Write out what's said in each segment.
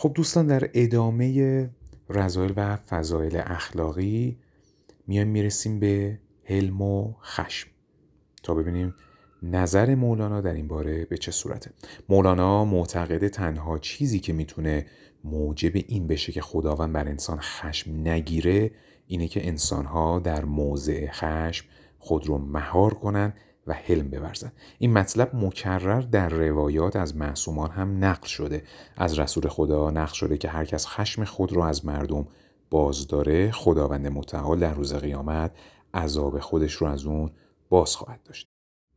خب دوستان در ادامه رضایل و فضایل اخلاقی میایم می‌رسیم به حلم و خشم. تا ببینیم نظر مولانا در این باره به چه صورته. مولانا معتقد تنها چیزی که می‌تونه موجب این بشه که خداوند بر انسان خشم نگیره اینه که انسانها در موضع خشم خود رو مهار کنن و حلم بورزن این مطلب مکرر در روایات از معصومان هم نقل شده. از رسول خدا نقل شده که هر کس خشم خود رو از مردم باز داره خداوند متعال در روز قیامت عذاب خودش رو از اون باز خواهد داشت.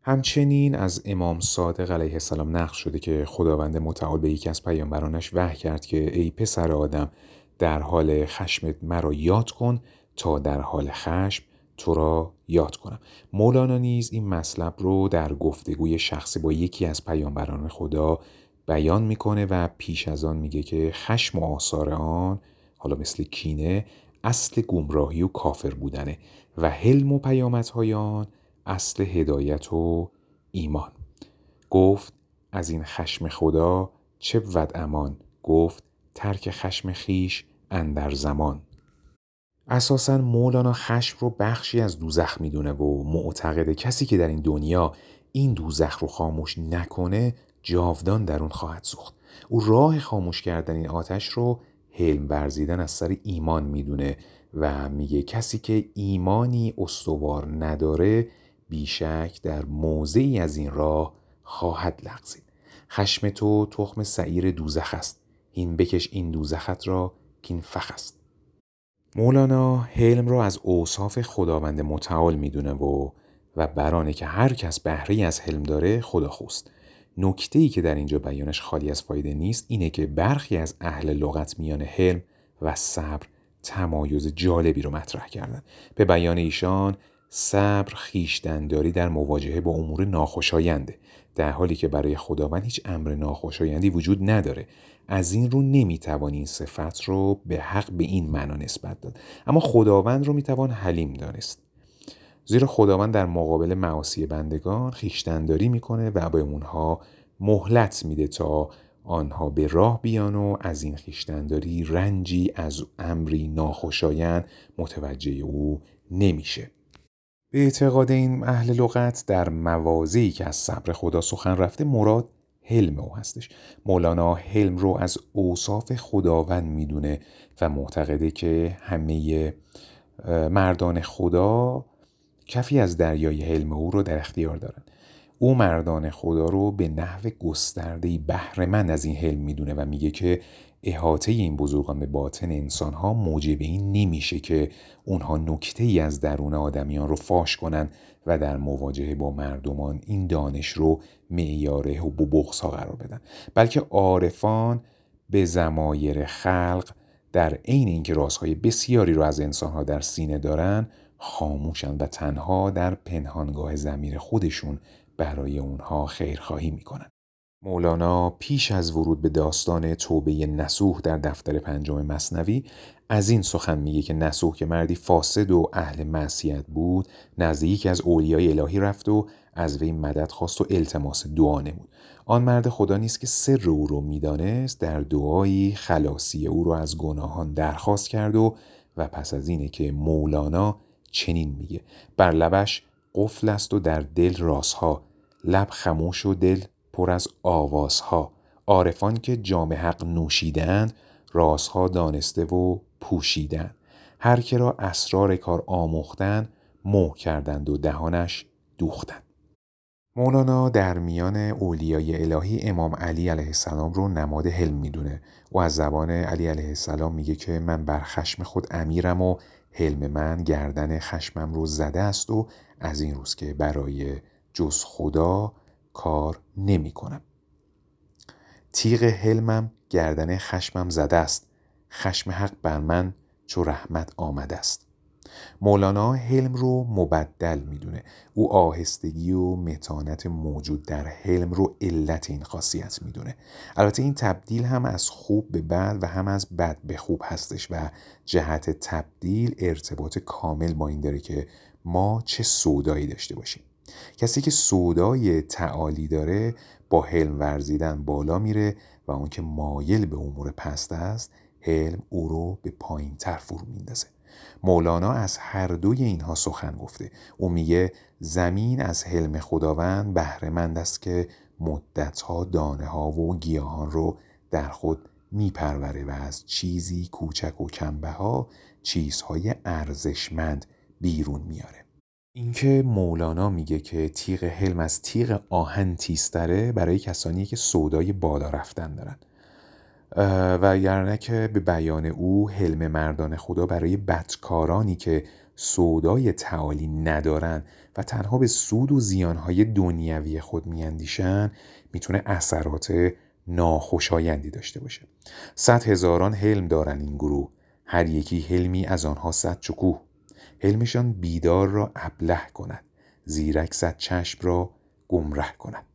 همچنین از امام صادق علیه السلام نقل شده که خداوند متعال به یکی از پیامبرانش وحی کرد که ای پسر آدم در حال خشمت مرا یاد کن تا در حال خشم تو را یاد کنم. مولانا نیز این مطلب رو در گفتگوی شخصی با یکی از پیامبران خدا بیان می‌کنه و پیش از آن میگه که خشم و آثار آن حالا مثل کینه اصل گمراهی و کافر بودنه و حلم و پیامدهای آن اصل هدایت و ایمان. گفت از این خشم خدا چه ود امان؟ گفت ترک خشم خیش اندر زمان. اساسا مولانا خشم رو بخشی از دوزخ می‌دونه و معتقده کسی که در این دنیا این دوزخ رو خاموش نکنه جاودان در اون خواهد سوخت. او راه خاموش کردن این آتش رو حلم ورزیدن از سر ایمان می‌دونه و میگه کسی که ایمانی استوار نداره بیشک در موضعی از این راه خواهد لغزید. خشم تو تخم سعیر دوزخ است. این بکش این دوزخت را که این فخ است. مولانا حلم را از اوصاف خداوند متعال می‌دونه و و برانه که هر کس بهره از حلم داره خدا خوست. نکته ای که در اینجا بیانش خالی از فایده نیست اینه که برخی از اهل لغت میان حلم و صبر تمایز جالبی رو مطرح کردن. به بیان ایشان صبر خیشتنداری در مواجهه با امور ناخوشاینده. در حالی که برای خداوند هیچ امر ناخوشایندی وجود نداره. از این رو نمی‌توان این صفت رو به حق به این معنا نسبت داد. اما خداوند رو می‌توان حلیم دانست. زیرا خداوند در مقابل معاصی بندگان خیشتنداری می‌کنه و به اونها مهلت میده تا آنها به راه بیان و از این خیشتنداری رنجی از امری ناخوشایند متوجه او نمیشه. به اعتقاد این اهل لغت در موازی که از صبر خدا سخن رفته مراد حلم او هستش. مولانا حلم رو از اوصاف خداوند می‌دونه و معتقده که همه مردان خدا کفی از دریای حلم او رو در اختیار دارن. او مردان خدا رو به نحو گسترده بهرهمند از این حلم می‌دونه و میگه که احاطه این بزرگان به باطن انسان ها موجب این نمیشه که اونها نکته ای از درون آدمیان رو فاش کنن و در مواجهه با مردمان این دانش رو معیاره و ببغض ها قرار بدن. بلکه عارفان به زمایر خلق در عین اینکه رازهای بسیاری رو از انسانها در سینه دارن خاموشن و تنها در پنهانگاه زمیر خودشون برای اونها خیرخواهی می‌کنن. مولانا پیش از ورود به داستان توبه نسوح در دفتر پنجم مصنوی از این سخن میگه که نسوح که مردی فاسد و اهل معصیت بود نزد یکی از اولیای الهی رفت و از وی مدد خواست و التماس دعا نمود. آن مرد خدا نیست که سر او رو می‌دانست در دعایی خلاصی او را از گناهان درخواست کرد و و پس از اینه که مولانا چنین میگه. بر لبش قفل است و در دل راسها لب خموش و دل پر از آوازها. عارفان که جام حق نوشیدند رازها دانسته و پوشیدند هر که را اسرار کار آموختند مه کردند و دهانش دوختند. مولانا در میان اولیای الهی امام علی علیه السلام رو نماد حلم می‌دونه. و از زبان علی علیه السلام میگه که من بر خشم خود امیرم و حلم من گردن خشمم رو زده است و از این روز که برای جز خدا کار نمی کنم. تیغ حلمم گردن خشمم زده است. خشم حق بر من چو رحمت آمده است. مولانا حلم رو مبدل می‌دونه. او آهستگی و متانت موجود در حلم رو علت این خاصیت می‌دونه. البته این تبدیل هم از خوب به بد و هم از بد به خوب هستش و جهت تبدیل ارتباط کامل با این داره که ما چه سودایی داشته باشیم. کسی که سودای تعالی داره با حلم ورزیدن بالا میره و اون که مایل به امور پست است حلم او رو به پایین تر فرو میندازه. مولانا از هر دوی اینها سخن گفته. او میگه زمین از حلم خداوند بهرهمند است که مدتها دانه ها و گیاهان رو در خود میپروره و از چیزی کوچک و کمبه ها چیزهای ارزشمند بیرون میاره. اینکه مولانا میگه که تیغ حلم از تیغ آهن تیستره برای کسانی که سودای بالا رفتن دارن. و اگر که به بیان او حلم مردان خدا برای بدکارانی که سودای تعالی ندارن و تنها به سود و زیانهای دنیوی خود میاندیشن می‌تونه اثرات ناخوشایندی داشته باشه. صد هزاران حلم دارن این گروه. هر یکی حلمی از آنها صد چکوه. حلمشان بیدار را ابله کند. زیرک صد چشم را گمره کند.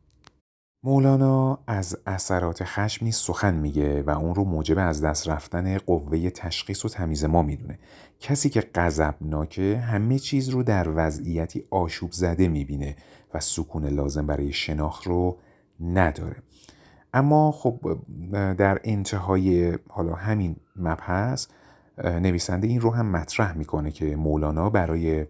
مولانا از اثرات خشم نیز سخن میگه و اون رو موجب از دست رفتن قوه تشخیص و تمیز ما می‌دونه. کسی که غضبناکه همه چیز رو در وضعیتی آشوب زده می‌بینه و سکون لازم برای شناخت رو نداره. اما خب در انتهای حالا همین مبحث نویسنده این رو هم مطرح می‌کنه که مولانا برای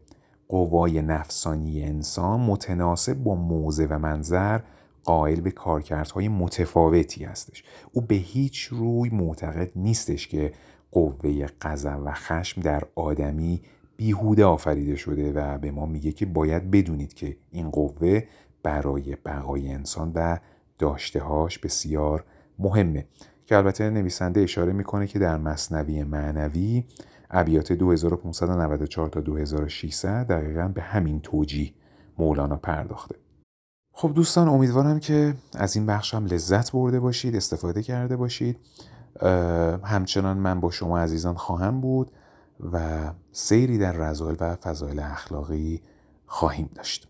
قوای نفسانی انسان متناسب با موضع و منظر قائل به کارکردهای متفاوتی هستش. او به هیچ روی معتقد نیستش که قوه غضب و خشم در آدمی بیهوده آفریده شده و به ما میگه که باید بدونید که این قوه برای بقای انسان و داشتههاش بسیار مهمه. که البته نویسنده اشاره می‌کنه که در مصنوی معنوی ابیات 2594 تا 2600 دقیقا به همین توجیه مولانا پرداخته. خب دوستان امیدوارم که از این بخش هم لذت برده باشید استفاده کرده باشید. همچنان من با شما عزیزان خواهم بود و سیری در رضایل و فضایل اخلاقی خواهیم داشت.